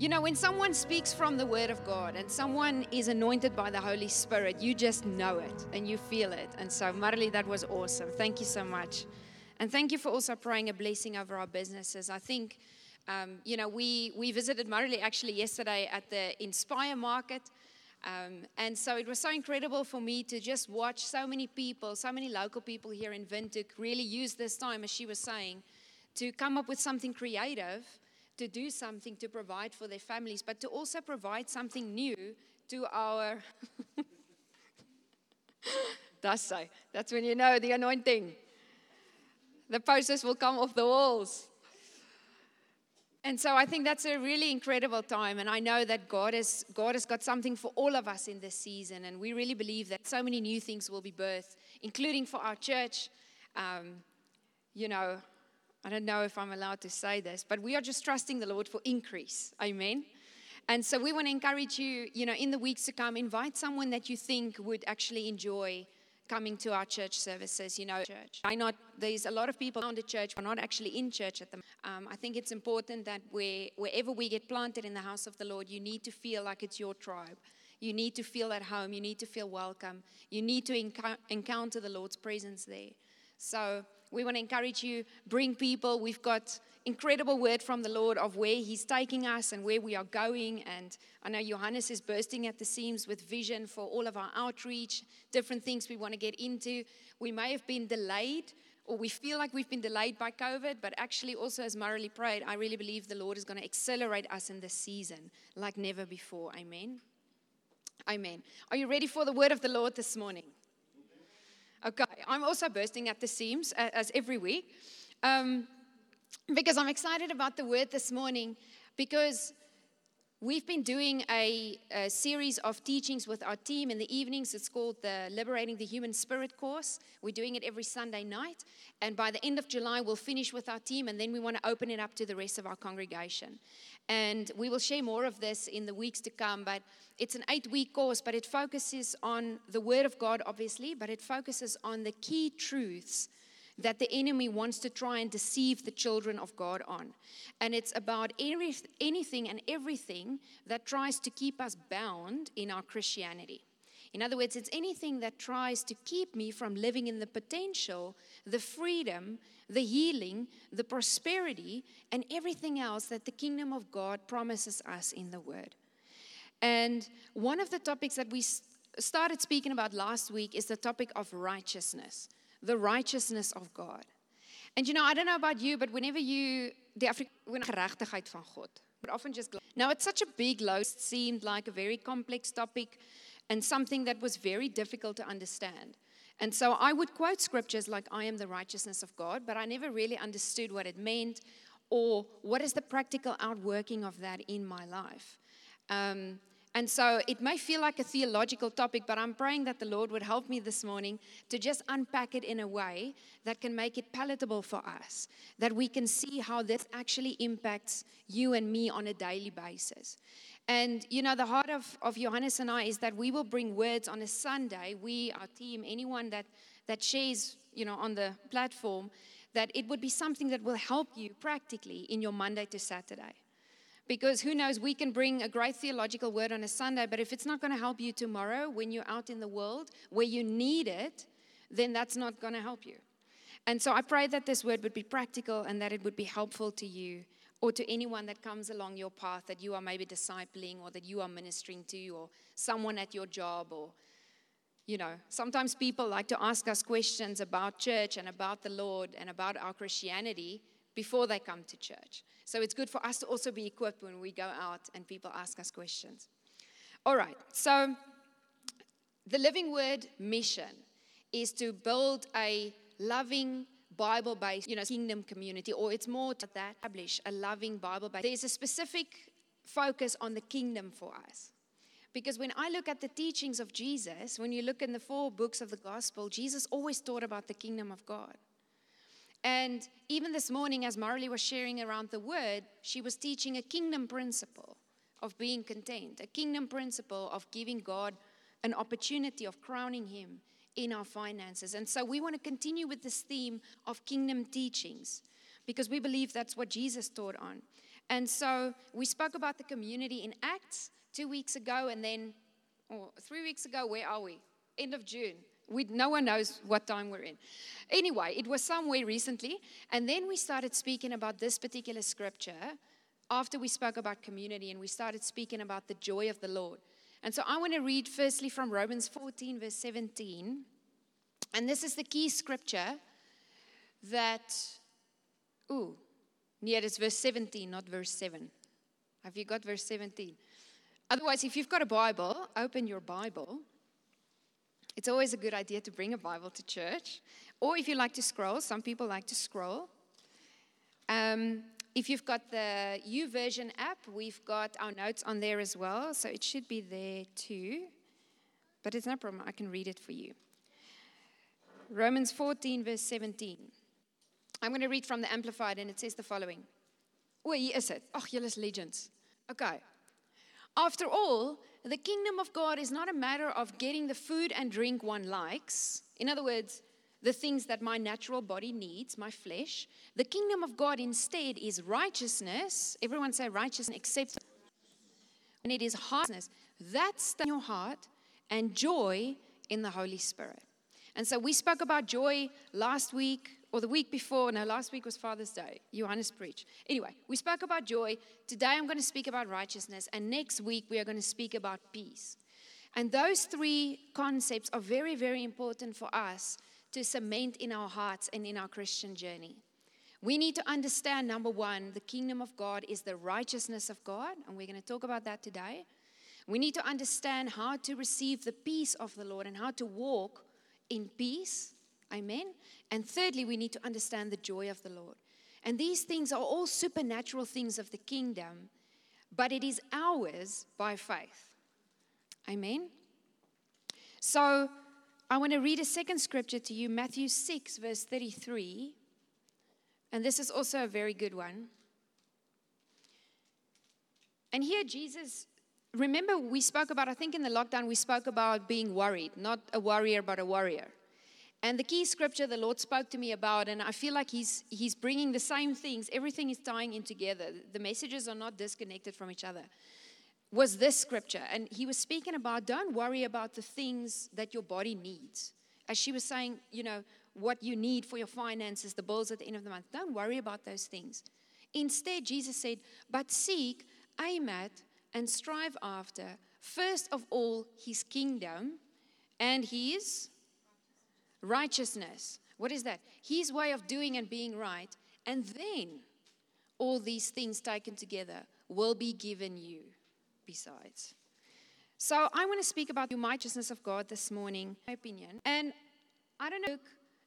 You know, when someone speaks from the Word of God and someone is anointed by the Holy Spirit, you just know it and you feel it. And so, Marley, that was awesome. Thank you so much. And thank you for also praying a blessing over our businesses. I think, um, you know, we, we visited Marley actually yesterday at the Inspire Market. Um, and so it was so incredible for me to just watch so many people, so many local people here in Windhoek really use this time, as she was saying, to come up with something creative to do something to provide for their families, but to also provide something new to our. That's so. That's when you know the anointing. The posters will come off the walls. And so I think that's a really incredible time. And I know that God has, God has got something for all of us in this season. And we really believe that so many new things will be birthed, including for our church. Um, you know, I don't know if I'm allowed to say this, but we are just trusting the Lord for increase. Amen. And so we want to encourage you, you know, in the weeks to come, invite someone that you think would actually enjoy coming to our church services, you know, church. I not there's a lot of people around the church who are not actually in church at the um, I think it's important that where, wherever we get planted in the house of the Lord, you need to feel like it's your tribe. You need to feel at home. You need to feel welcome. You need to enc- encounter the Lord's presence there. So we want to encourage you, bring people. We've got incredible word from the Lord of where He's taking us and where we are going. And I know Johannes is bursting at the seams with vision for all of our outreach, different things we want to get into. We may have been delayed, or we feel like we've been delayed by COVID, but actually, also as Marley prayed, I really believe the Lord is going to accelerate us in this season like never before. Amen. Amen. Are you ready for the word of the Lord this morning? Okay, I'm also bursting at the seams as every week um, because I'm excited about the word this morning because we've been doing a, a, series of teachings with our team in the evenings. It's called the Liberating the Human Spirit course. We're doing it every Sunday night. And by the end of July, we'll finish with our team and then we want to open it up to the rest of our congregation. And we will share more of this in the weeks to come. But it's an eight week course, but it focuses on the Word of God, obviously, but it focuses on the key truths that the enemy wants to try and deceive the children of God on. And it's about any, anything and everything that tries to keep us bound in our Christianity. In other words, it's anything that tries to keep me from living in the potential, the freedom, the healing, the prosperity, and everything else that the kingdom of God promises us in the Word. And one of the topics that we started speaking about last week is the topic of righteousness, the righteousness of God. And you know, I don't know about you, but whenever you, the African gerechtigheid van God, but often just, now it's such a big load, seemed like a very complex topic and something that was very difficult to understand. And so I would quote scriptures like, I am the righteousness of God, but I never really understood what it meant or what is the practical outworking of that in my life. Um, and so it may feel like a theological topic, but I'm praying that the Lord would help me this morning to just unpack it in a way that can make it palatable for us, that we can see how this actually impacts you and me on a daily basis. And you know, the heart of, of Johannes and I is that we will bring words on a Sunday, we, our team, anyone that, that shares, you know, on the platform, that it would be something that will help you practically in your Monday to Saturday. Because who knows, we can bring a great theological word on a Sunday, but if it's not going to help you tomorrow when you're out in the world where you need it, then that's not going to help you. And so I pray that this word would be practical and that it would be helpful to you or to anyone that comes along your path that you are maybe discipling or that you are ministering to or someone at your job or you know sometimes people like to ask us questions about church and about the lord and about our christianity before they come to church so it's good for us to also be equipped when we go out and people ask us questions. All right, so the Living Word mission is to build a loving, Bible based, you know, kingdom community, or it's more to that, establish a loving Bible based. There's a specific focus on the kingdom for us. Because when I look at the teachings of Jesus, when you look in the four books of the gospel, Jesus always taught about the kingdom of God. And even this morning, as Marley was sharing around the word, she was teaching a kingdom principle of being contained, a kingdom principle of giving God an opportunity of crowning Him in our finances. And so we want to continue with this theme of kingdom teachings because we believe that's what Jesus taught on. And so we spoke about the community in Acts two weeks ago, and then or three weeks ago, where are we? End of June. We, no one knows what time we're in. Anyway, it was somewhere recently. And then we started speaking about this particular scripture after we spoke about community and we started speaking about the joy of the Lord. And so I want to read firstly from Romans 14, verse 17. And this is the key scripture that, ooh, yeah, it's verse 17, not verse 7. Have you got verse 17? Otherwise, if you've got a Bible, open your Bible. It's always a good idea to bring a Bible to church. Or if you like to scroll, some people like to scroll. Um, if you've got the YouVersion app, we've got our notes on there as well. So it should be there too. But it's no problem, I can read it for you. Romans 14, verse 17. I'm going to read from the Amplified, and it says the following. Where is it? Oh, julle legends. Okay. After all, the kingdom of God is not a matter of getting the food and drink one likes. In other words, the things that my natural body needs, my flesh. The kingdom of God instead is righteousness. Everyone say righteousness, except and it is heartness. That's in your heart and joy in the Holy Spirit. And so we spoke about joy last week or the week before. No, last week was Father's Day. Johannes preached. Anyway, we spoke about joy. Today I'm going to speak about righteousness. And next week we are going to speak about peace. And those three concepts are very, very important for us to cement in our hearts and in our Christian journey. We need to understand number one, the kingdom of God is the righteousness of God, and we're going to talk about that today. We need to understand how to receive the peace of the Lord and how to walk in peace. Amen. And thirdly, we need to understand the joy of the Lord. And these things are all supernatural things of the kingdom, but it is ours by faith. Amen. So, I want to read a second scripture to you, Matthew 6, verse 33. And this is also a very good one. And here, Jesus, remember, we spoke about, I think in the lockdown, we spoke about being worried, not a warrior, but a warrior. And the key scripture the Lord spoke to me about, and I feel like He's, he's bringing the same things, everything is tying in together. The messages are not disconnected from each other was this scripture. And he was speaking about don't worry about the things that your body needs. As she was saying, you know, what you need for your finances, the bills at the end of the month. Don't worry about those things. Instead, Jesus said, but seek, aim at, and strive after, first of all, his kingdom and his righteousness. What is that? His way of doing and being right. And then all these things taken together will be given you besides. So I want to speak about the righteousness of God this morning, my opinion. And I don't know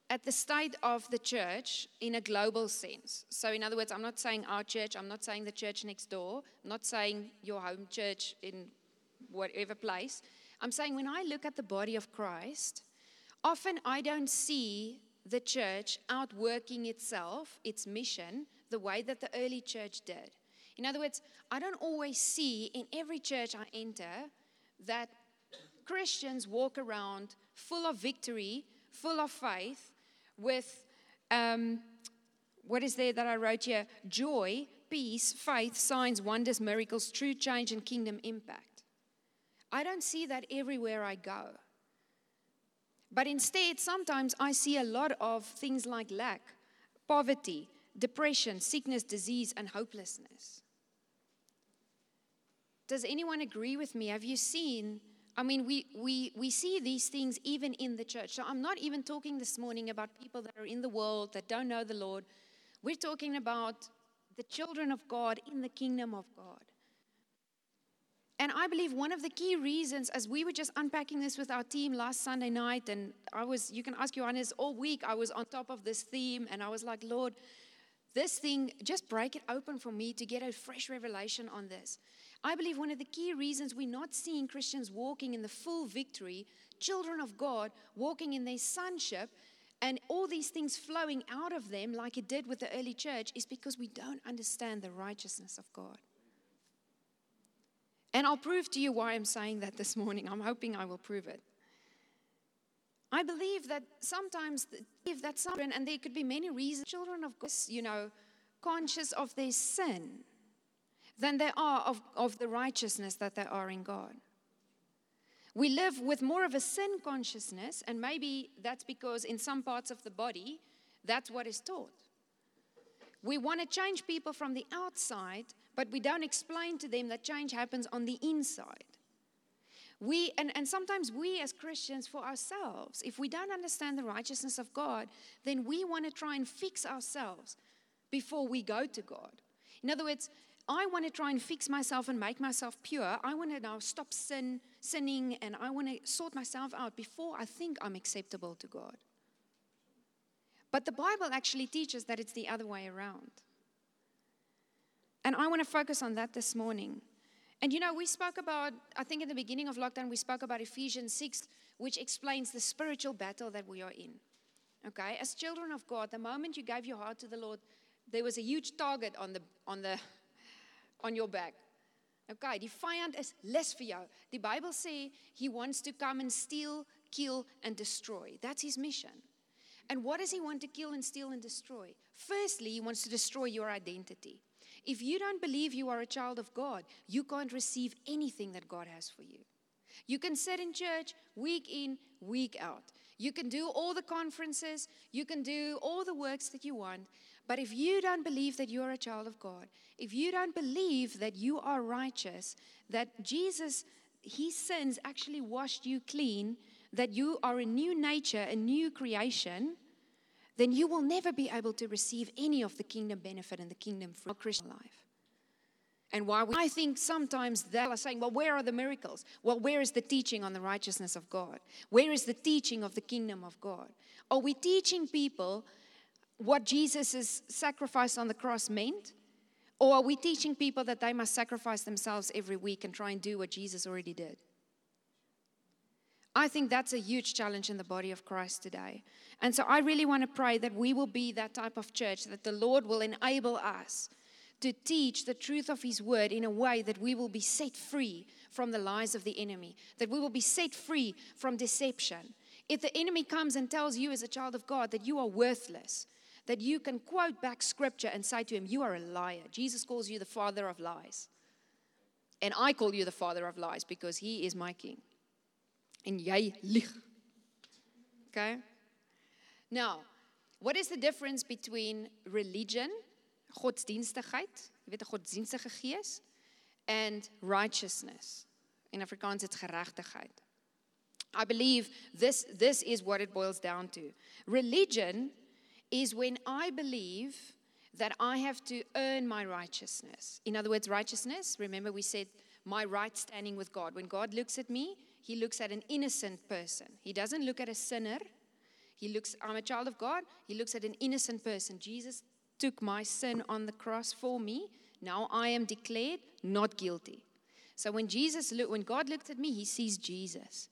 at the state of the church in a global sense. So, in other words, I'm not saying our church, I'm not saying the church next door, I'm not saying your home church in whatever place. I'm saying when I look at the body of Christ, often I don't see the church outworking itself, its mission, the way that the early church did. In other words, I don't always see in every church I enter that Christians walk around full of victory, full of faith, with um, what is there that I wrote here? Joy, peace, faith, signs, wonders, miracles, true change, and kingdom impact. I don't see that everywhere I go. But instead, sometimes I see a lot of things like lack, poverty, depression, sickness, disease, and hopelessness. Does anyone agree with me? Have you seen? I mean, we, we, we see these things even in the church. So I'm not even talking this morning about people that are in the world that don't know the Lord. We're talking about the children of God in the kingdom of God. And I believe one of the key reasons, as we were just unpacking this with our team last Sunday night, and I was, you can ask Johannes, all week I was on top of this theme, and I was like, Lord, this thing, just break it open for me to get a fresh revelation on this. I believe one of the key reasons we're not seeing Christians walking in the full victory, children of God walking in their sonship, and all these things flowing out of them like it did with the early church, is because we don't understand the righteousness of God. And I'll prove to you why I'm saying that this morning. I'm hoping I will prove it. I believe that sometimes, if that's children, and there could be many reasons, children of course, you know, conscious of their sin. than they are of, of the righteousness that they are in God. We live with more of a sin consciousness, and maybe that's because in some parts of the body, that's what is taught. We want to change people from the outside, but we don't explain to them that change happens on the inside. We, and, and sometimes we as Christians for ourselves, if we don't understand the righteousness of God, then we want to try and fix ourselves before we go to God. In other words, I want to try and fix myself and make myself pure. I want to now stop sin, sinning, and I want to sort myself out before I think I'm acceptable to God. But the Bible actually teaches that it's the other way around. And I want to focus on that this morning. And you know, we spoke about, I think in the beginning of lockdown, we spoke about Ephesians 6, which explains the spiritual battle that we are in. Okay, as children of God, the moment you gave your heart to the Lord, there was a huge target on the on the on your back. Okay, die vyand is lus vir jou. He wants to come and steal, kill and destroy. That's his mission. And what does he want to kill and steal and destroy? Firstly, he wants to destroy your identity. If you don't believe you are a child of God, you can't receive anything that God has for you. You can sit in church week in, week out. You can do all the conferences, you can do all the works that you want. But if you don't believe that you are a child of God, if you don't believe that you are righteous, that Jesus, his sins actually washed you clean, that you are a new nature, a new creation, then you will never be able to receive any of the kingdom benefit and the kingdom for your Christian life. And why we, I think sometimes they are saying, well, where are the miracles? Well, where is the teaching on the righteousness of God? Where is the teaching of the kingdom of God? Are we teaching people what Jesus' sacrifice on the cross meant? Or are we teaching people that they must sacrifice themselves every week and try and do what Jesus already did? I think that's a huge challenge in the body of Christ today. And so I really want to pray that we will be that type of church, that the Lord will enable us to teach the truth of His word in a way that we will be set free from the lies of the enemy, that we will be set free from deception. If the enemy comes and tells you as a child of God that you are worthless, that you can quote back scripture and say to him, You are a liar. Jesus calls you the father of lies. And I call you the father of lies because he is my king en jy lieg. Okay? Now, what is the difference between religion, godsdienstigheid, jy weet 'n godsdienstige gees, and righteousness? In Afrikaans it's geregtigheid. I believe this this is what it boils down to. Religion is when I believe that I have to earn my righteousness. In other words, righteousness, remember we said my right standing with God. When God looks at me, he looks at an innocent person. He doesn't look at a sinner. He looks, I'm a child of God. He looks at an innocent person. Jesus took my sin on the cross for me. Now I am declared not guilty. So when Jesus looked, when God looked at me, he sees Jesus.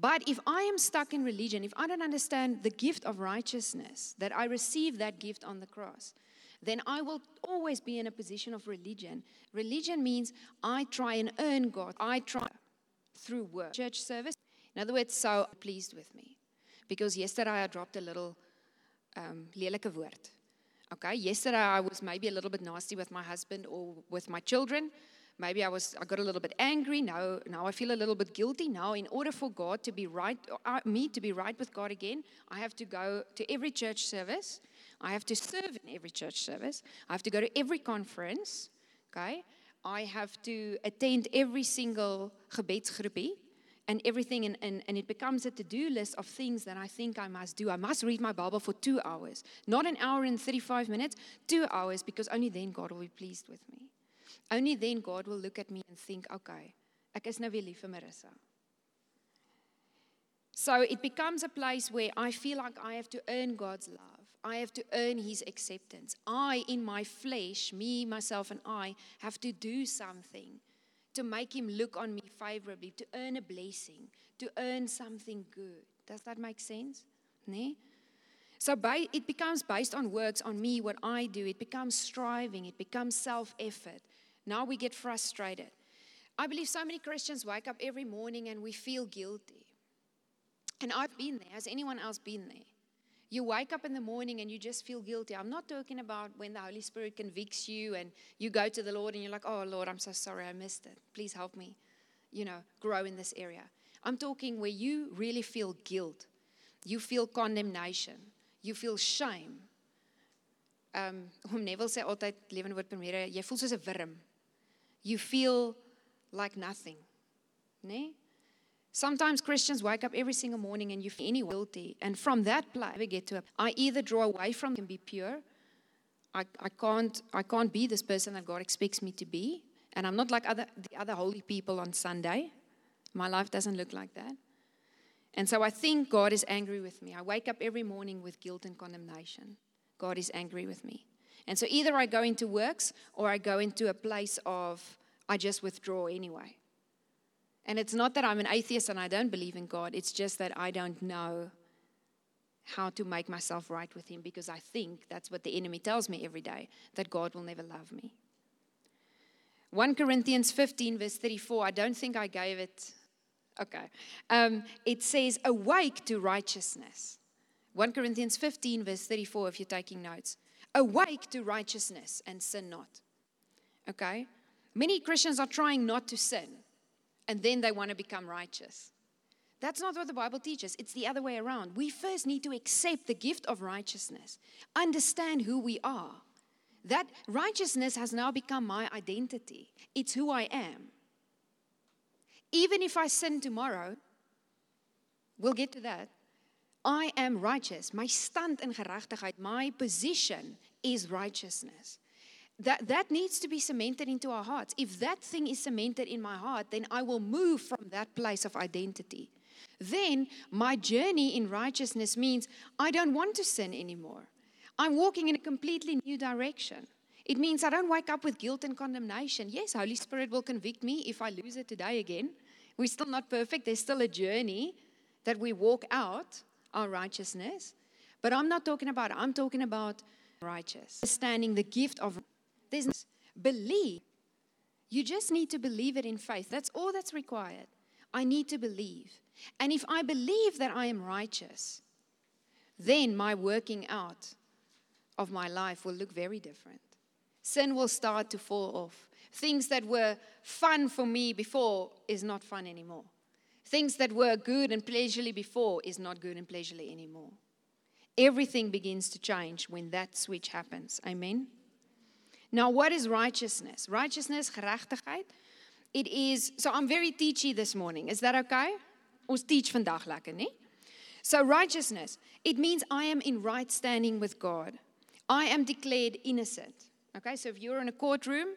But if I am stuck in religion, if I don't understand the gift of righteousness, that I receive that gift on the cross, then I will always be in a position of religion. Religion means I try and earn God. I try through work. Church service, in other words, so pleased with me. Because yesterday I dropped a little um, lelike woord. Okay, yesterday I was maybe a little bit nasty with my husband or with my children. Maybe I was I got a little bit angry. Now now I feel a little bit guilty. Now in order for God to be right uh, me to be right with God again, I have to go to every church service. I have to serve in every church service. I have to go to every conference. Okay? I have to attend every single gebedsgroepie and everything, and, and, and it becomes a to do list of things that I think I must do. I must read my Bible for two hours, not an hour and 35 minutes, two hours, because only then God will be pleased with me. Only then God will look at me and think, okay, ek is nou weer lief vir Marissa. So it becomes a place where I feel like I have to earn God's love. I have to earn his acceptance. I, in my flesh, me, myself, and I, have to do something to make him look on me favorably, to earn a blessing, to earn something good. Does that make sense? Nee? So by, it becomes based on works, on me, what I do. It becomes striving, it becomes self effort. Now we get frustrated. I believe so many Christians wake up every morning and we feel guilty. And I've been there. Has anyone else been there? You wake up in the morning and you just feel guilty. I'm not talking about when the Holy Spirit convicts you and you go to the Lord and you're like, oh, Lord, I'm so sorry I missed it. Please help me, you know, grow in this area. I'm talking where you really feel guilt, you feel condemnation, you feel shame. Um, hom Neville sê altyd lewende woord primêre, jy voel soos 'n wurm. You feel like nothing. Nee? Sometimes Christians wake up every single morning and you feel any guilty. And from that place, we get to a, I either draw away from and be pure. I, I, can't, I can't be this person that God expects me to be. And I'm not like other, the other holy people on Sunday. My life doesn't look like that. And so I think God is angry with me. I wake up every morning with guilt and condemnation. God is angry with me. And so either I go into works or I go into a place of, I just withdraw anyway. And it's not that I'm an atheist and I don't believe in God, it's just that I don't know how to make myself right with Him because I think that's what the enemy tells me every day that God will never love me. 1 Corinthians 15, verse 34, I don't think I gave it. Okay. Um, it says, Awake to righteousness. 1 Corinthians 15, verse 34, if you're taking notes. Awake to righteousness and sin not. Okay? Many Christians are trying not to sin and then they want to become righteous. That's not what the Bible teaches. It's the other way around. We first need to accept the gift of righteousness, understand who we are. That righteousness has now become my identity, it's who I am. Even if I sin tomorrow, we'll get to that. I am righteous. My stand in gerechtigheid, my position is righteousness that, that needs to be cemented into our hearts. If that thing is cemented in my heart, then I will move from that place of identity. Then my journey in righteousness means I don't want to sin anymore. I'm walking in a completely new direction. It means I don't wake up with guilt and condemnation. Yes, Holy Spirit will convict me if I lose it today again. We're still not perfect. There's still a journey that we walk out our righteousness. But I'm not talking about, I'm talking about righteous. Understanding the gift of there's no believe. You just need to believe it in faith. That's all that's required. I need to believe. And if I believe that I am righteous, then my working out of my life will look very different. Sin will start to fall off. Things that were fun for me before is not fun anymore. Things that were good and pleasurely before is not good and pleasurely anymore. Everything begins to change when that switch happens. Amen. Now, what is righteousness? Righteousness, gerechtigheid. It is, so I'm very teachy this morning. Is that okay? Ons teach vandag lekker, nie? So righteousness, it means I am in right standing with God. I am declared innocent. Okay, so if you're in a courtroom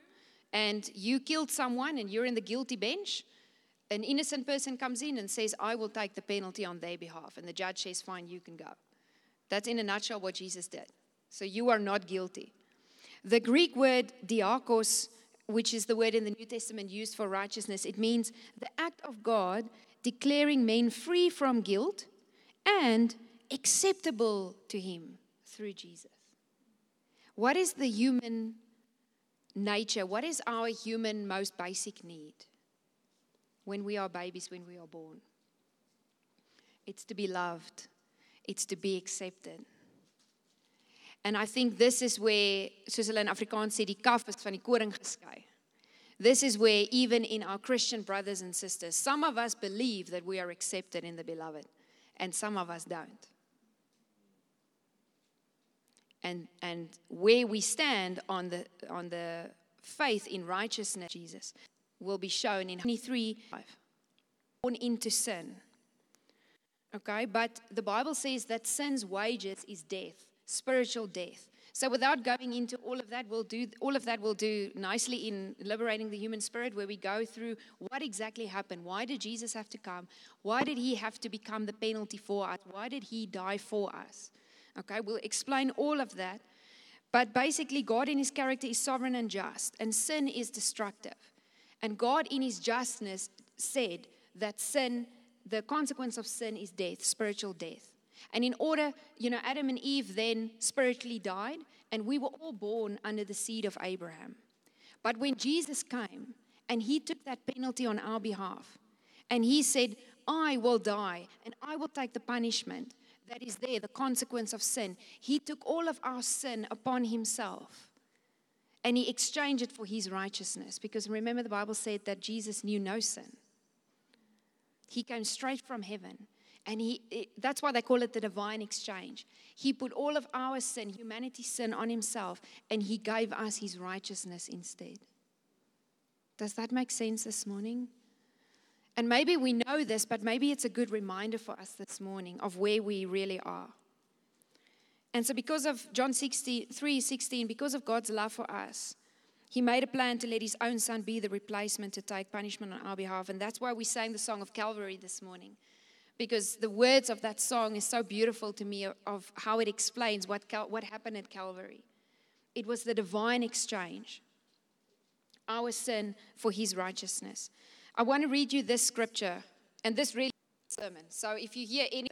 and you killed someone and you're in the guilty bench, an innocent person comes in and says, I will take the penalty on their behalf. And the judge says, Fine, you can go. That's in a nutshell what Jesus did. So you are not guilty. The Greek word diakos, which is the word in the New Testament used for righteousness, it means the act of God declaring men free from guilt and acceptable to Him through Jesus. What is the human nature? What is our human most basic need when we are babies, when we are born? It's to be loved, it's to be accepted. And I think this is where, soos hulle in Afrikaans sê, die kaf is van die koring geskei. This is where even in our Christian brothers and sisters, some of us believe that we are accepted in the beloved, and some of us don't. And, and where we stand on the, on the faith in righteousness, Jesus, will be shown in 23 5. born into sin. Okay, but the Bible says that sin's wages is death spiritual death. So without going into all of that, we'll do all of that we'll do nicely in liberating the human spirit, where we go through what exactly happened. Why did Jesus have to come? Why did he have to become the penalty for us? Why did he die for us? Okay, we'll explain all of that. But basically, God in his character is sovereign and just, and sin is destructive. And God in his justness said that sin, the consequence of sin is death, spiritual death. And in order, you know, Adam and Eve then spiritually died, and we were all born under the seed of Abraham. But when Jesus came and he took that penalty on our behalf, and he said, I will die and I will take the punishment that is there, the consequence of sin. He took all of our sin upon himself and he exchanged it for his righteousness. Because remember, the Bible said that Jesus knew no sin. He came straight from heaven. And he, it, that's why they call it the divine exchange. He put all of our sin, humanity's sin, on himself, and he gave us his righteousness instead. Does that make sense this morning? And maybe we know this, but maybe it's a good reminder for us this morning of where we really are. And so, because of John 16, 3 16, because of God's love for us, he made a plan to let his own son be the replacement to take punishment on our behalf. And that's why we sang the song of Calvary this morning. Because the words of that song is so beautiful to me of how it explains what, Cal- what happened at Calvary. It was the divine exchange, our sin for his righteousness. I want to read you this scripture, and this really sermon. So if you hear any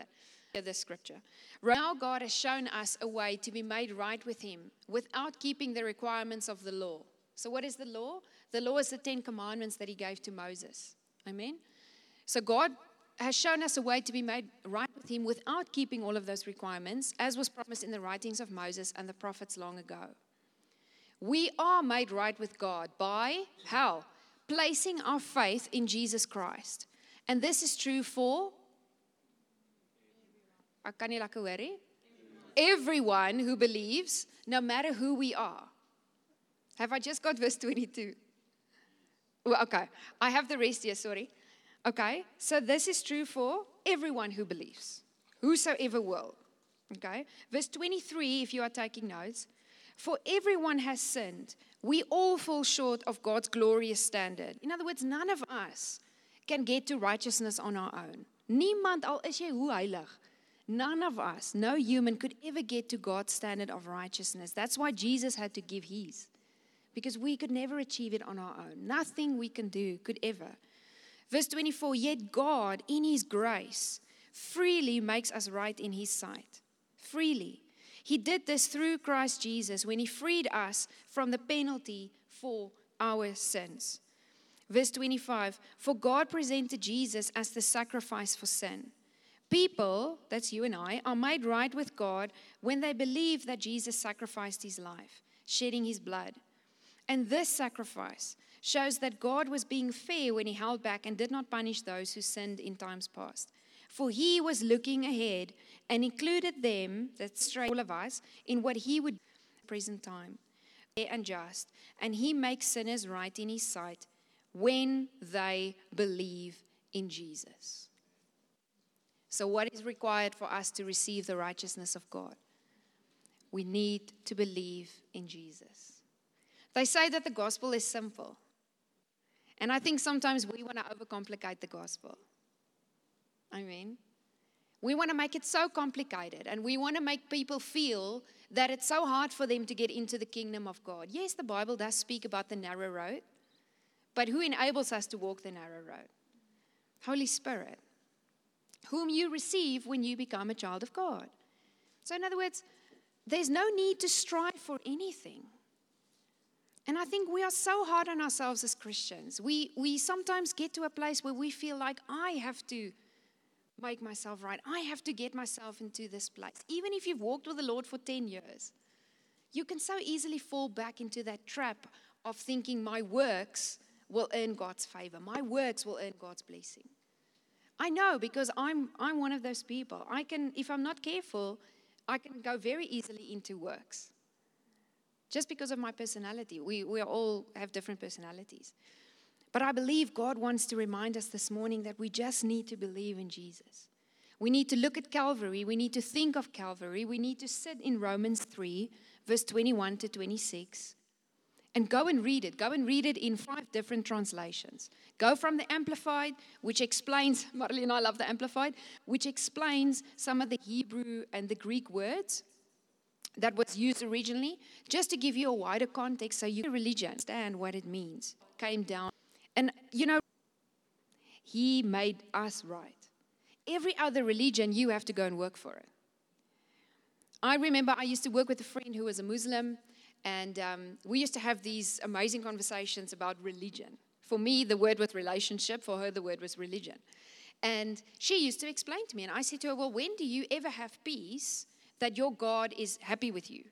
of this scripture, now God has shown us a way to be made right with Him without keeping the requirements of the law. So, what is the law? The law is the Ten Commandments that He gave to Moses. Amen. So, God has shown us a way to be made right with Him without keeping all of those requirements, as was promised in the writings of Moses and the prophets long ago. We are made right with God by how? placing our faith in Jesus Christ. And this is true for everyone who believes, no matter who we are. Have I just got verse 22? Well, okay, I have the rest here, sorry. Okay, so this is true for everyone who believes, whosoever will. Okay, verse 23, if you are taking notes, for everyone has sinned we all fall short of God's glorious standard. In other words, none of us can get to righteousness on our own. Niemand al is jy heilig. None of us, no human could ever get to God's standard of righteousness. That's why Jesus had to give his. Because we could never achieve it on our own. Nothing we can do could ever. Verse 24, yet God in his grace freely makes us right in his sight. Freely. He did this through Christ Jesus when he freed us from the penalty for our sins. Verse 25 For God presented Jesus as the sacrifice for sin. People, that's you and I, are made right with God when they believe that Jesus sacrificed his life, shedding his blood. And this sacrifice shows that God was being fair when he held back and did not punish those who sinned in times past. For he was looking ahead and included them, that's straight all of us, in what he would present time fair and just. And he makes sinners right in his sight when they believe in Jesus. So, what is required for us to receive the righteousness of God? We need to believe in Jesus. They say that the gospel is simple. And I think sometimes we want to overcomplicate the gospel. I mean, we want to make it so complicated and we want to make people feel that it's so hard for them to get into the kingdom of God. Yes, the Bible does speak about the narrow road, but who enables us to walk the narrow road? Holy Spirit, whom you receive when you become a child of God. So, in other words, there's no need to strive for anything. And I think we are so hard on ourselves as Christians. We, we sometimes get to a place where we feel like I have to make myself right. I have to get myself into this place. Even if you've walked with the Lord for 10 years, you can so easily fall back into that trap of thinking my works will earn God's favor, my works will earn God's blessing. I know because I'm, I'm one of those people. I can, if I'm not careful, I can go very easily into works. Just because of my personality. We, we all have different personalities. But I believe God wants to remind us this morning that we just need to believe in Jesus. We need to look at Calvary. We need to think of Calvary. We need to sit in Romans 3, verse 21 to 26, and go and read it. Go and read it in five different translations. Go from the Amplified, which explains, Marlene and I love the Amplified, which explains some of the Hebrew and the Greek words that was used originally, just to give you a wider context so you religion understand what it means. Came down and you know, He made us right. Every other religion, you have to go and work for it. I remember I used to work with a friend who was a Muslim, and um, we used to have these amazing conversations about religion. For me, the word was relationship, for her, the word was religion. And she used to explain to me, and I said to her, Well, when do you ever have peace that your God is happy with you?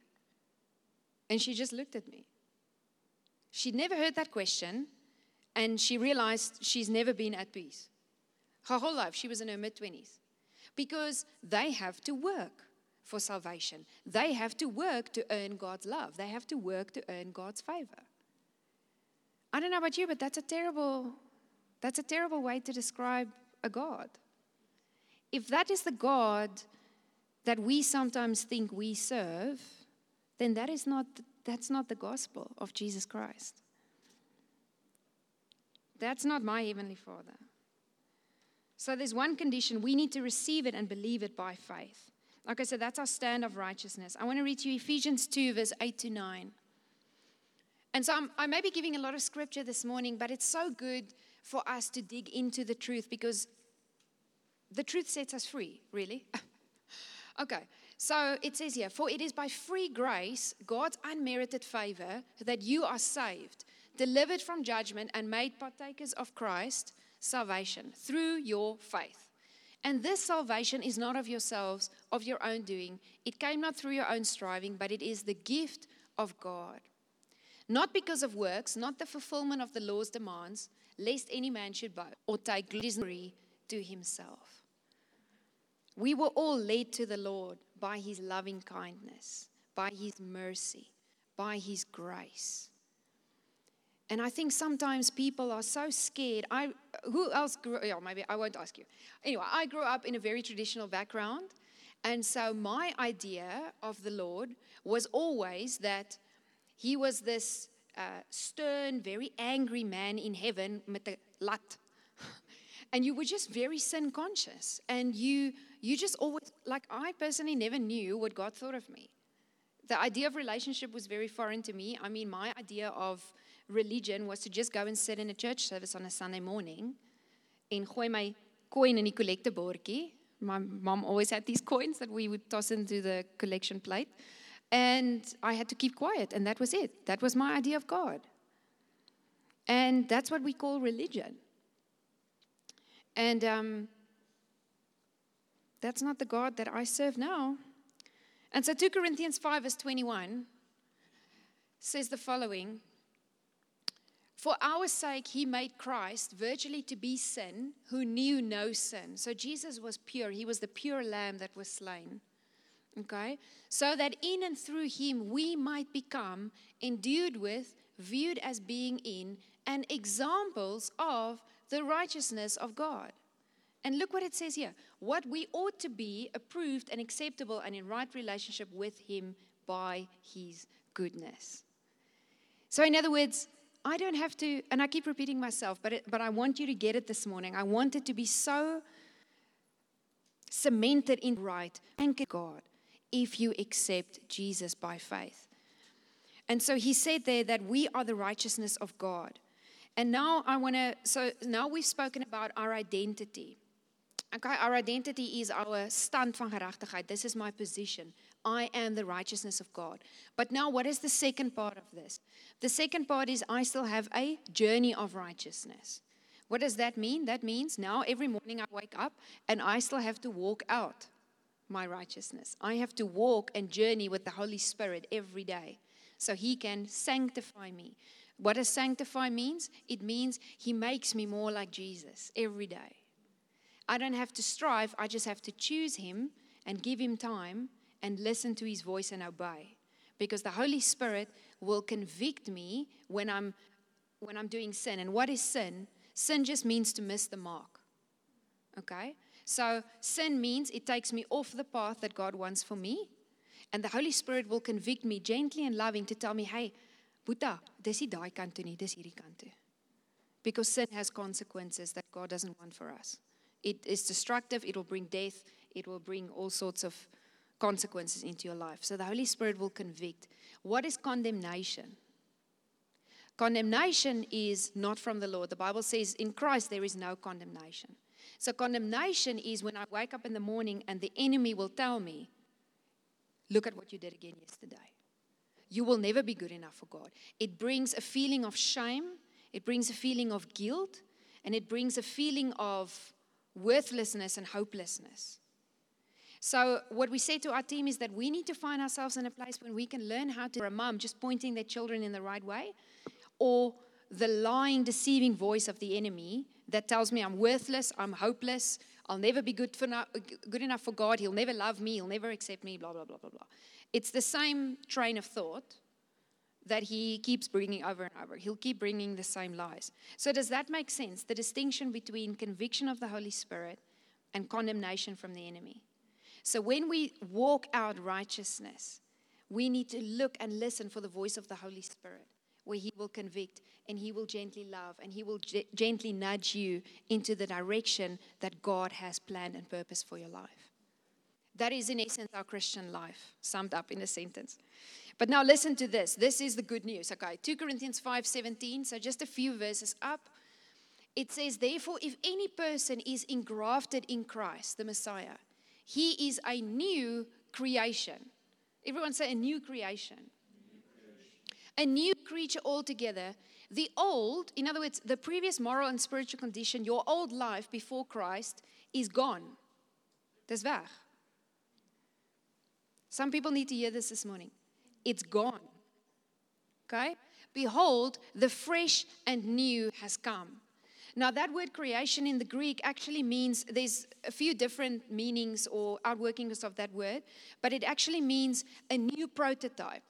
And she just looked at me. She'd never heard that question, and she realized she's never been at peace. Her whole life, she was in her mid 20s. Because they have to work for salvation, they have to work to earn God's love, they have to work to earn God's favor. I don't know about you, but that's a terrible, that's a terrible way to describe a God. If that is the God that we sometimes think we serve, then that is not, that's not the gospel of Jesus Christ. That's not my Heavenly Father. So there's one condition we need to receive it and believe it by faith. Okay, so that's our stand of righteousness. I want to read to you Ephesians 2, verse 8 to 9. And so I'm, I may be giving a lot of scripture this morning, but it's so good for us to dig into the truth because the truth sets us free, really. okay, so it says here, For it is by free grace, God's unmerited favor, that you are saved, delivered from judgment, and made partakers of Christ salvation through your faith. And this salvation is not of yourselves, of your own doing. It came not through your own striving, but it is the gift of God. Not because of works, not the fulfillment of the law's demands, lest any man should boast or take glory to himself. We were all led to the Lord by his loving kindness, by his mercy, by his grace. And I think sometimes people are so scared. I who else grew yeah, maybe I won't ask you. Anyway, I grew up in a very traditional background. And so my idea of the Lord was always that he was this uh, stern, very angry man in heaven with a lat. And you were just very sin conscious. And you, you just always, like, I personally never knew what God thought of me. The idea of relationship was very foreign to me. I mean, my idea of religion was to just go and sit in a church service on a Sunday morning en gooi my coin in die collectebordjie. My mom always had these coins that we would toss into the collection plate. And I had to keep quiet, and that was it. That was my idea of God. And that's what we call religion. And um, that's not the God that I serve now. And so 2 Corinthians 5, verse 21 says the following For our sake, he made Christ virtually to be sin who knew no sin. So Jesus was pure, he was the pure lamb that was slain. Okay? So that in and through him we might become endued with, viewed as being in, and examples of the righteousness of God. And look what it says here what we ought to be approved and acceptable and in right relationship with him by his goodness. So, in other words, I don't have to, and I keep repeating myself, but, it, but I want you to get it this morning. I want it to be so cemented in right. Thank God if you accept Jesus by faith. And so he said there that we are the righteousness of God. And now I want to, so now we've spoken about our identity. Okay, our identity is our stand van gerechtigheid. This is my position. I am the righteousness of God. But now, what is the second part of this? The second part is I still have a journey of righteousness. What does that mean? That means now every morning I wake up and I still have to walk out my righteousness. I have to walk and journey with the Holy Spirit every day so He can sanctify me. What does sanctify means? It means He makes me more like Jesus every day. I don't have to strive, I just have to choose Him and give Him time and listen to His voice and obey. Because the Holy Spirit will convict me when I'm when I'm doing sin. And what is sin? Sin just means to miss the mark. Okay? So sin means it takes me off the path that God wants for me. And the Holy Spirit will convict me gently and loving to tell me, hey, Buddha, dis die daai kant toe nie, dis hierdie kant toe. Because sin has consequences that God doesn't want for us. It is destructive, it will bring death, it will bring all sorts of consequences into your life. So the Holy Spirit will convict. What is condemnation? Condemnation is not from the Lord. The Bible says in Christ there is no condemnation. So, condemnation is when I wake up in the morning and the enemy will tell me, Look at what you did again yesterday. You will never be good enough for God. It brings a feeling of shame, it brings a feeling of guilt, and it brings a feeling of worthlessness and hopelessness. So, what we say to our team is that we need to find ourselves in a place when we can learn how to, a mom just pointing their children in the right way, or the lying, deceiving voice of the enemy that tells me I'm worthless, I'm hopeless, I'll never be good, for no, good enough for God, He'll never love me, He'll never accept me, blah, blah, blah, blah, blah. It's the same train of thought that he keeps bringing over and over. He'll keep bringing the same lies. So, does that make sense? The distinction between conviction of the Holy Spirit and condemnation from the enemy. So, when we walk out righteousness, we need to look and listen for the voice of the Holy Spirit, where He will convict and He will gently love and He will g- gently nudge you into the direction that God has planned and purpose for your life. That is, in essence, our Christian life, summed up in a sentence. But now listen to this. This is the good news. Okay, 2 Corinthians 5:17, so just a few verses up. It says, Therefore, if any person is engrafted in Christ, the Messiah, he is a new creation. Everyone say a new creation. A new creature altogether. The old, in other words, the previous moral and spiritual condition, your old life before Christ, is gone. Dis weg. Some people need to hear this this morning it's gone. Okay? Behold, the fresh and new has come. Now, that word creation in the Greek actually means there's a few different meanings or outworkings of that word, but it actually means a new prototype.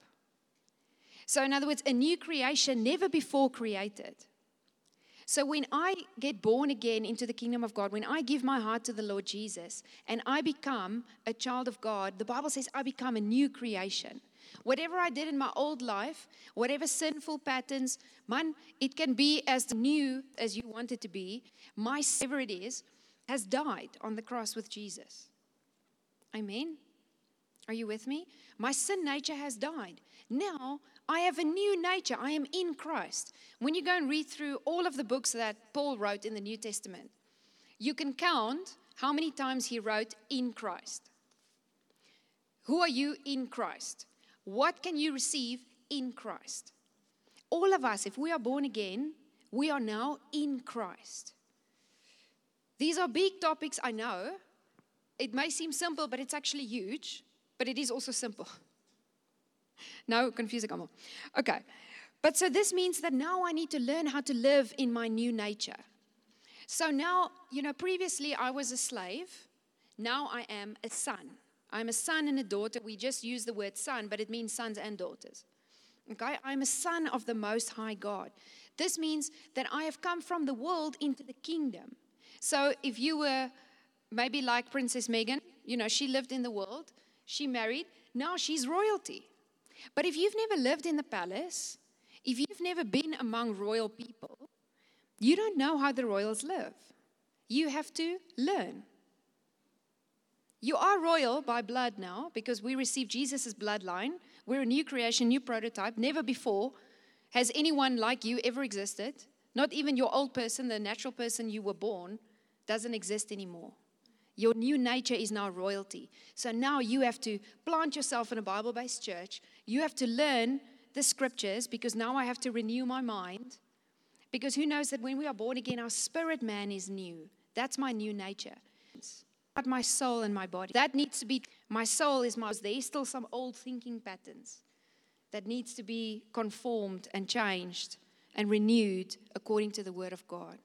So, in other words, a new creation never before created. So, when I get born again into the kingdom of God, when I give my heart to the Lord Jesus and I become a child of God, the Bible says I become a new creation. Whatever I did in my old life, whatever sinful patterns, man, it can be as new as you want it to be. My, whatever it is, has died on the cross with Jesus. Amen. Are you with me? My sin nature has died. Now I have a new nature. I am in Christ. When you go and read through all of the books that Paul wrote in the New Testament, you can count how many times he wrote in Christ. Who are you in Christ? What can you receive in Christ? All of us, if we are born again, we are now in Christ. These are big topics, I know. It may seem simple, but it's actually huge, but it is also simple. no, confusing almal. Okay. But so this means that now I need to learn how to live in my new nature. So now, you know, previously I was a slave. Now I am a son. I'm a son and a daughter. We just use the word son, but it means sons and daughters. Okay? I'm a son of the Most High God. This means that I have come from the world into the kingdom. So if you were maybe like Princess Meghan, you know, she lived in the world, she married, now she's royalty. But if you've never lived in the palace, if you've never been among royal people, you don't know how the royals live. You have to learn. You are royal by blood now because we receive Jesus' bloodline. We're a new creation, new prototype. Never before has anyone like you ever existed. Not even your old person, the natural person you were born, doesn't exist anymore. Your new nature is now royalty. So now you have to plant yourself in a Bible based church. You have to learn the scriptures because now I have to renew my mind. Because who knows that when we are born again, our spirit man is new. That's my new nature But my soul and my body. That needs to be, my soul is my, there's still some old thinking patterns that needs to be conformed and changed and renewed according to the word of God.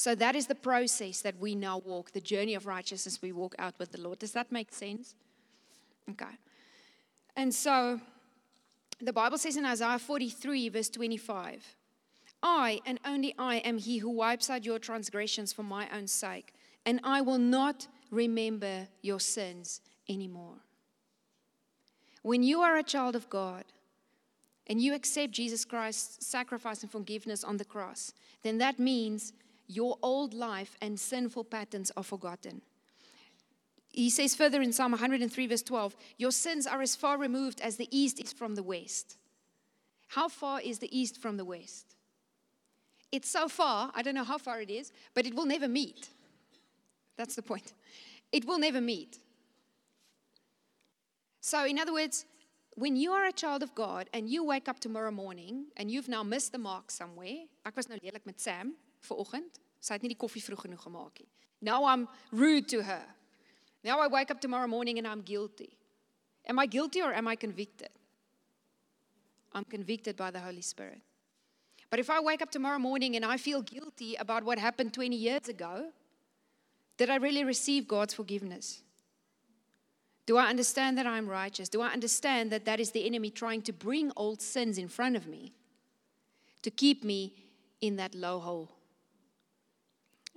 So that is the process that we now walk, the journey of righteousness we walk out with the Lord. Does that make sense? Okay. And so the Bible says in Isaiah 43, verse 25, I and only I am he who wipes out your transgressions for my own sake and I will not remember your sins anymore. When you are a child of God and you accept Jesus Christ's sacrifice and forgiveness on the cross, then that means your old life and sinful patterns are forgotten. He says further in Psalm 103, verse 12, Your sins are as far removed as the east is from the west. How far is the east from the west? It's so far, I don't know how far it is, but it will never meet. That's the point. It will never meet. So, in other words, when you are a child of God and you wake up tomorrow morning and you've now missed the mark somewhere, ek was nou lelik met Sam vanoggend. Sy het nie die koffie vroeg genoeg gemaak nie. Now I'm rude to her. Now I wake up tomorrow morning and I'm guilty. Am I guilty or am I convicted? I'm convicted by the Holy Spirit. But if I wake up tomorrow morning and I feel guilty about what happened 20 years ago, did I really receive God's forgiveness? Do I understand that I'm righteous? Do I understand that that is the enemy trying to bring old sins in front of me to keep me in that low hole?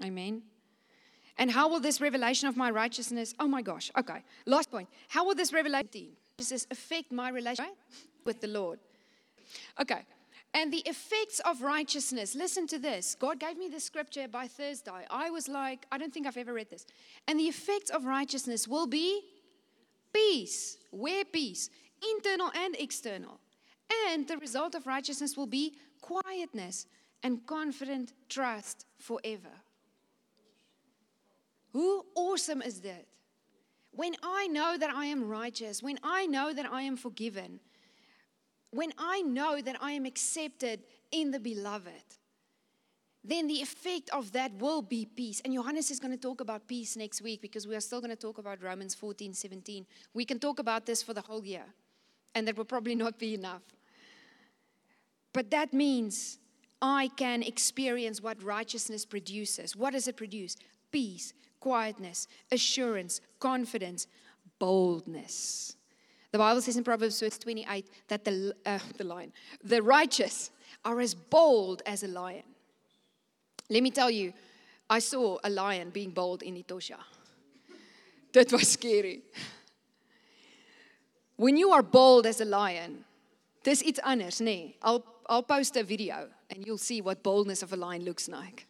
Amen. And how will this revelation of my righteousness, oh my gosh, okay, last point. How will this revelation affect my relationship with the Lord? Okay, and the effects of righteousness. Listen to this. God gave me this scripture by Thursday. I was like, I don't think I've ever read this. And the effects of righteousness will be peace. Where peace? Internal and external. And the result of righteousness will be quietness and confident trust forever. Who awesome is that? When I know that I am righteous, when I know that I am forgiven, when I know that I am accepted in the beloved, then the effect of that will be peace. And Johannes is going to talk about peace next week because we are still going to talk about Romans 14, 17. We can talk about this for the whole year, and that will probably not be enough. But that means I can experience what righteousness produces. What does it produce? Peace, quietness, assurance, confidence, boldness. The Bible says in Proverbs 28 that the, uh, the lion, the righteous are as bold as a lion. Let me tell you, I saw a lion being bold in Etosha. That was scary. When you are bold as a lion, dis iets anders, nê? Nee. I'll I'll post a video and you'll see what boldness of a lion looks like.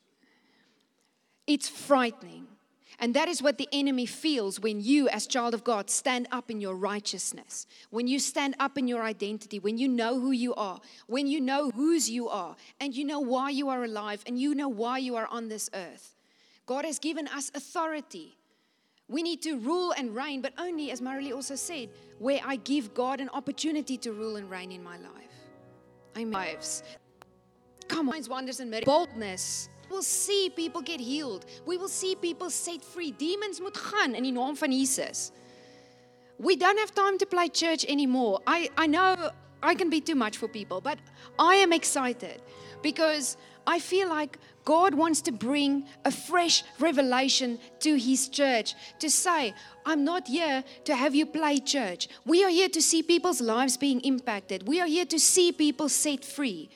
It's frightening. And that is what the enemy feels when you, as child of God, stand up in your righteousness. When you stand up in your identity, when you know who you are, when you know whose you are, and you know why you are alive, and you know why you are on this earth. God has given us authority. We need to rule and reign, but only, as Marilee also said, where I give God an opportunity to rule and reign in my life. Amen. Come on, wonders and. Boldness will see people get healed. We will see people set free. Demons moet gaan in die naam van Jesus. We don't have time to play church anymore. I, I know I can be too much for people, but I am excited because I feel like God wants to bring a fresh revelation to His church to say, I'm not here to have you play church. We are here to see people's lives being impacted. We are here to see people set free.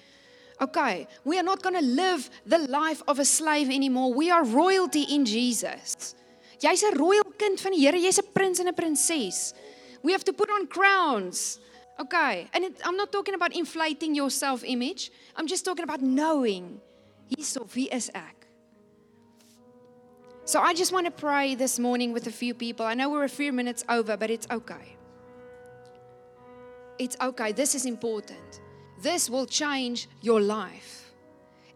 Okay, we are not going to live the life of a slave anymore. We are royalty in Jesus. Jy's 'n royal kind van die Here. Jy's 'n prins en 'n prinses. We have to put on crowns. Okay, and it, I'm not talking about inflating your self-image. I'm just talking about knowing hierso wie is ek. So I just want to pray this morning with a few people. I know we're a few minutes over, but it's okay. It's okay. This is important. This will change your life.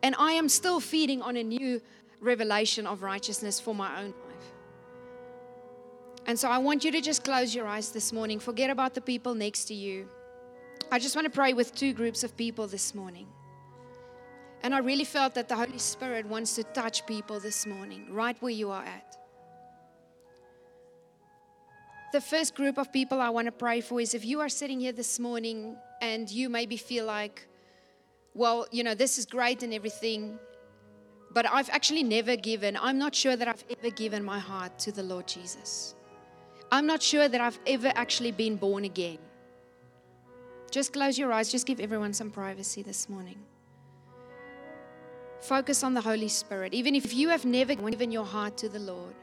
And I am still feeding on a new revelation of righteousness for my own life. And so I want you to just close your eyes this morning. Forget about the people next to you. I just want to pray with two groups of people this morning. And I really felt that the Holy Spirit wants to touch people this morning, right where you are at. The first group of people I want to pray for is if you are sitting here this morning and you maybe feel like, well, you know, this is great and everything, but I've actually never given, I'm not sure that I've ever given my heart to the Lord Jesus. I'm not sure that I've ever actually been born again. Just close your eyes, just give everyone some privacy this morning. Focus on the Holy Spirit. Even if you have never given your heart to the Lord,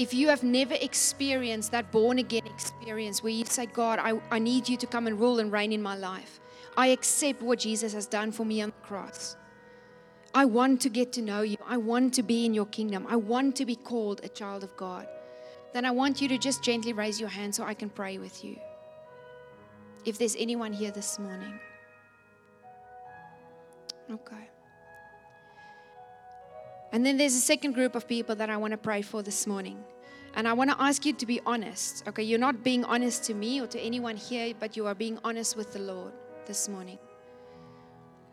if you have never experienced that born again experience where you say, God, I, I need you to come and rule and reign in my life, I accept what Jesus has done for me on the cross. I want to get to know you. I want to be in your kingdom. I want to be called a child of God. Then I want you to just gently raise your hand so I can pray with you. If there's anyone here this morning. Okay. And then there's a second group of people that I want to pray for this morning. And I want to ask you to be honest. Okay, you're not being honest to me or to anyone here, but you are being honest with the Lord this morning.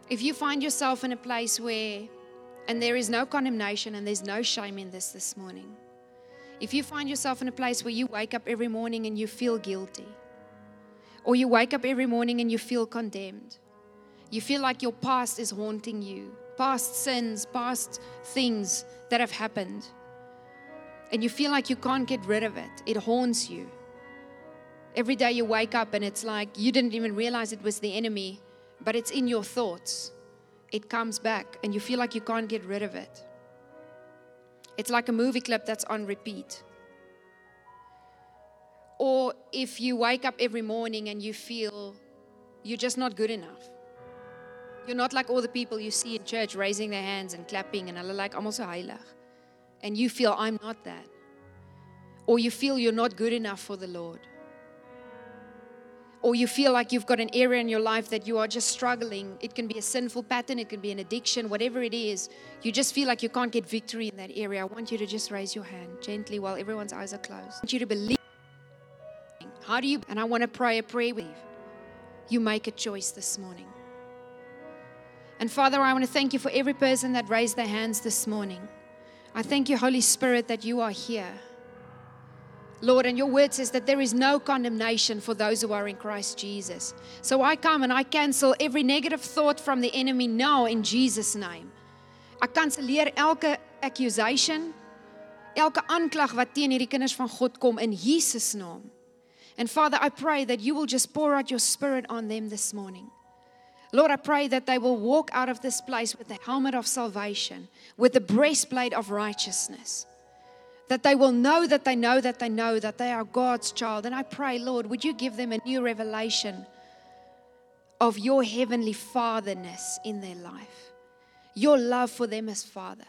If you find yourself in a place where And there is no condemnation and there's no shame in this this morning. If you find yourself in a place where you wake up every morning and you feel guilty, or you wake up every morning and you feel condemned, you feel like your past is haunting you, past sins, past things that have happened, and you feel like you can't get rid of it, it haunts you. Every day you wake up and it's like you didn't even realize it was the enemy, but it's in your thoughts. It comes back and you feel like you can't get rid of it. It's like a movie clip that's on repeat. Or if you wake up every morning and you feel you're just not good enough. You're not like all the people you see in church raising their hands and clapping and like almost so heilig. And you feel I'm not that. Or you feel you're not good enough for the Lord. Or you feel like you've got an area in your life that you are just struggling. It can be a sinful pattern, it can be an addiction, whatever it is. You just feel like you can't get victory in that area. I want you to just raise your hand gently while everyone's eyes are closed. I want you to believe. How do you? And I want to pray a prayer with you. You make a choice this morning. And Father, I want to thank you for every person that raised their hands this morning. I thank you, Holy Spirit, that you are here. Lord, and your word says that there is no condemnation for those who are in Christ Jesus. So I come and I cancel every negative thought from the enemy now in Jesus' name. Ek kanselleer elke accusation, elke aanklag wat teen hierdie kinders van God kom in Jesus naam. And Father, I pray that you will just pour out your spirit on them this morning. Lord, I pray that they will walk out of this place with the helmet of salvation, with the breastplate of righteousness. That they will know that they know that they know that they are God's child. And I pray, Lord, would you give them a new revelation of your heavenly fatherness in their life, your love for them as Father.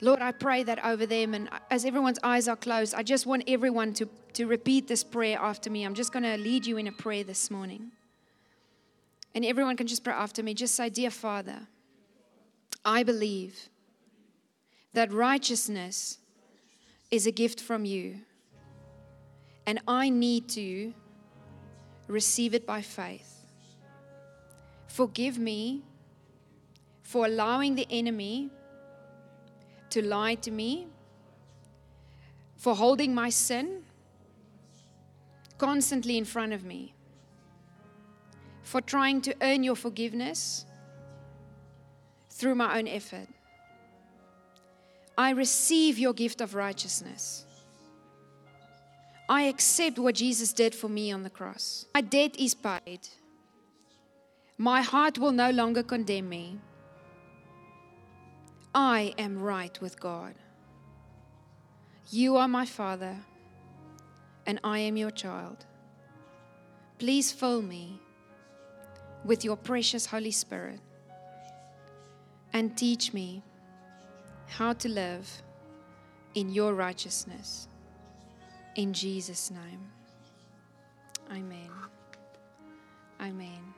Lord, I pray that over them, and as everyone's eyes are closed, I just want everyone to, to repeat this prayer after me. I'm just going to lead you in a prayer this morning. And everyone can just pray after me. Just say, Dear Father, I believe that righteousness is a gift from you. And I need to receive it by faith. Forgive me for allowing the enemy to lie to me, for holding my sin constantly in front of me for trying to earn your forgiveness through my own effort. I receive your gift of righteousness. I accept what Jesus did for me on the cross. My debt is paid. My heart will no longer condemn me. I am right with God. You are my Father, and I am your child. Please fill me with your precious Holy Spirit and teach me how to live in your righteousness. In Jesus' name. Amen. Amen.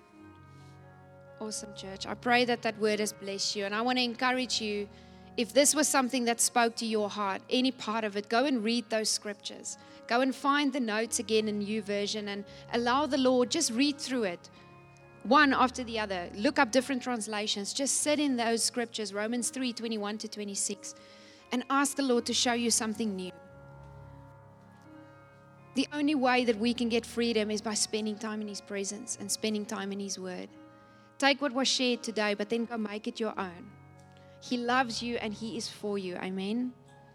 Awesome, church. I pray that that word has blessed you. And I want to encourage you if this was something that spoke to your heart, any part of it, go and read those scriptures. Go and find the notes again in YouVersion and allow the Lord, just read through it one after the other. Look up different translations. Just sit in those scriptures, Romans 3 21 to 26, and ask the Lord to show you something new. The only way that we can get freedom is by spending time in His presence and spending time in His Word. Take what was shared today, but then go make it your own. He loves you and He is for you. Amen.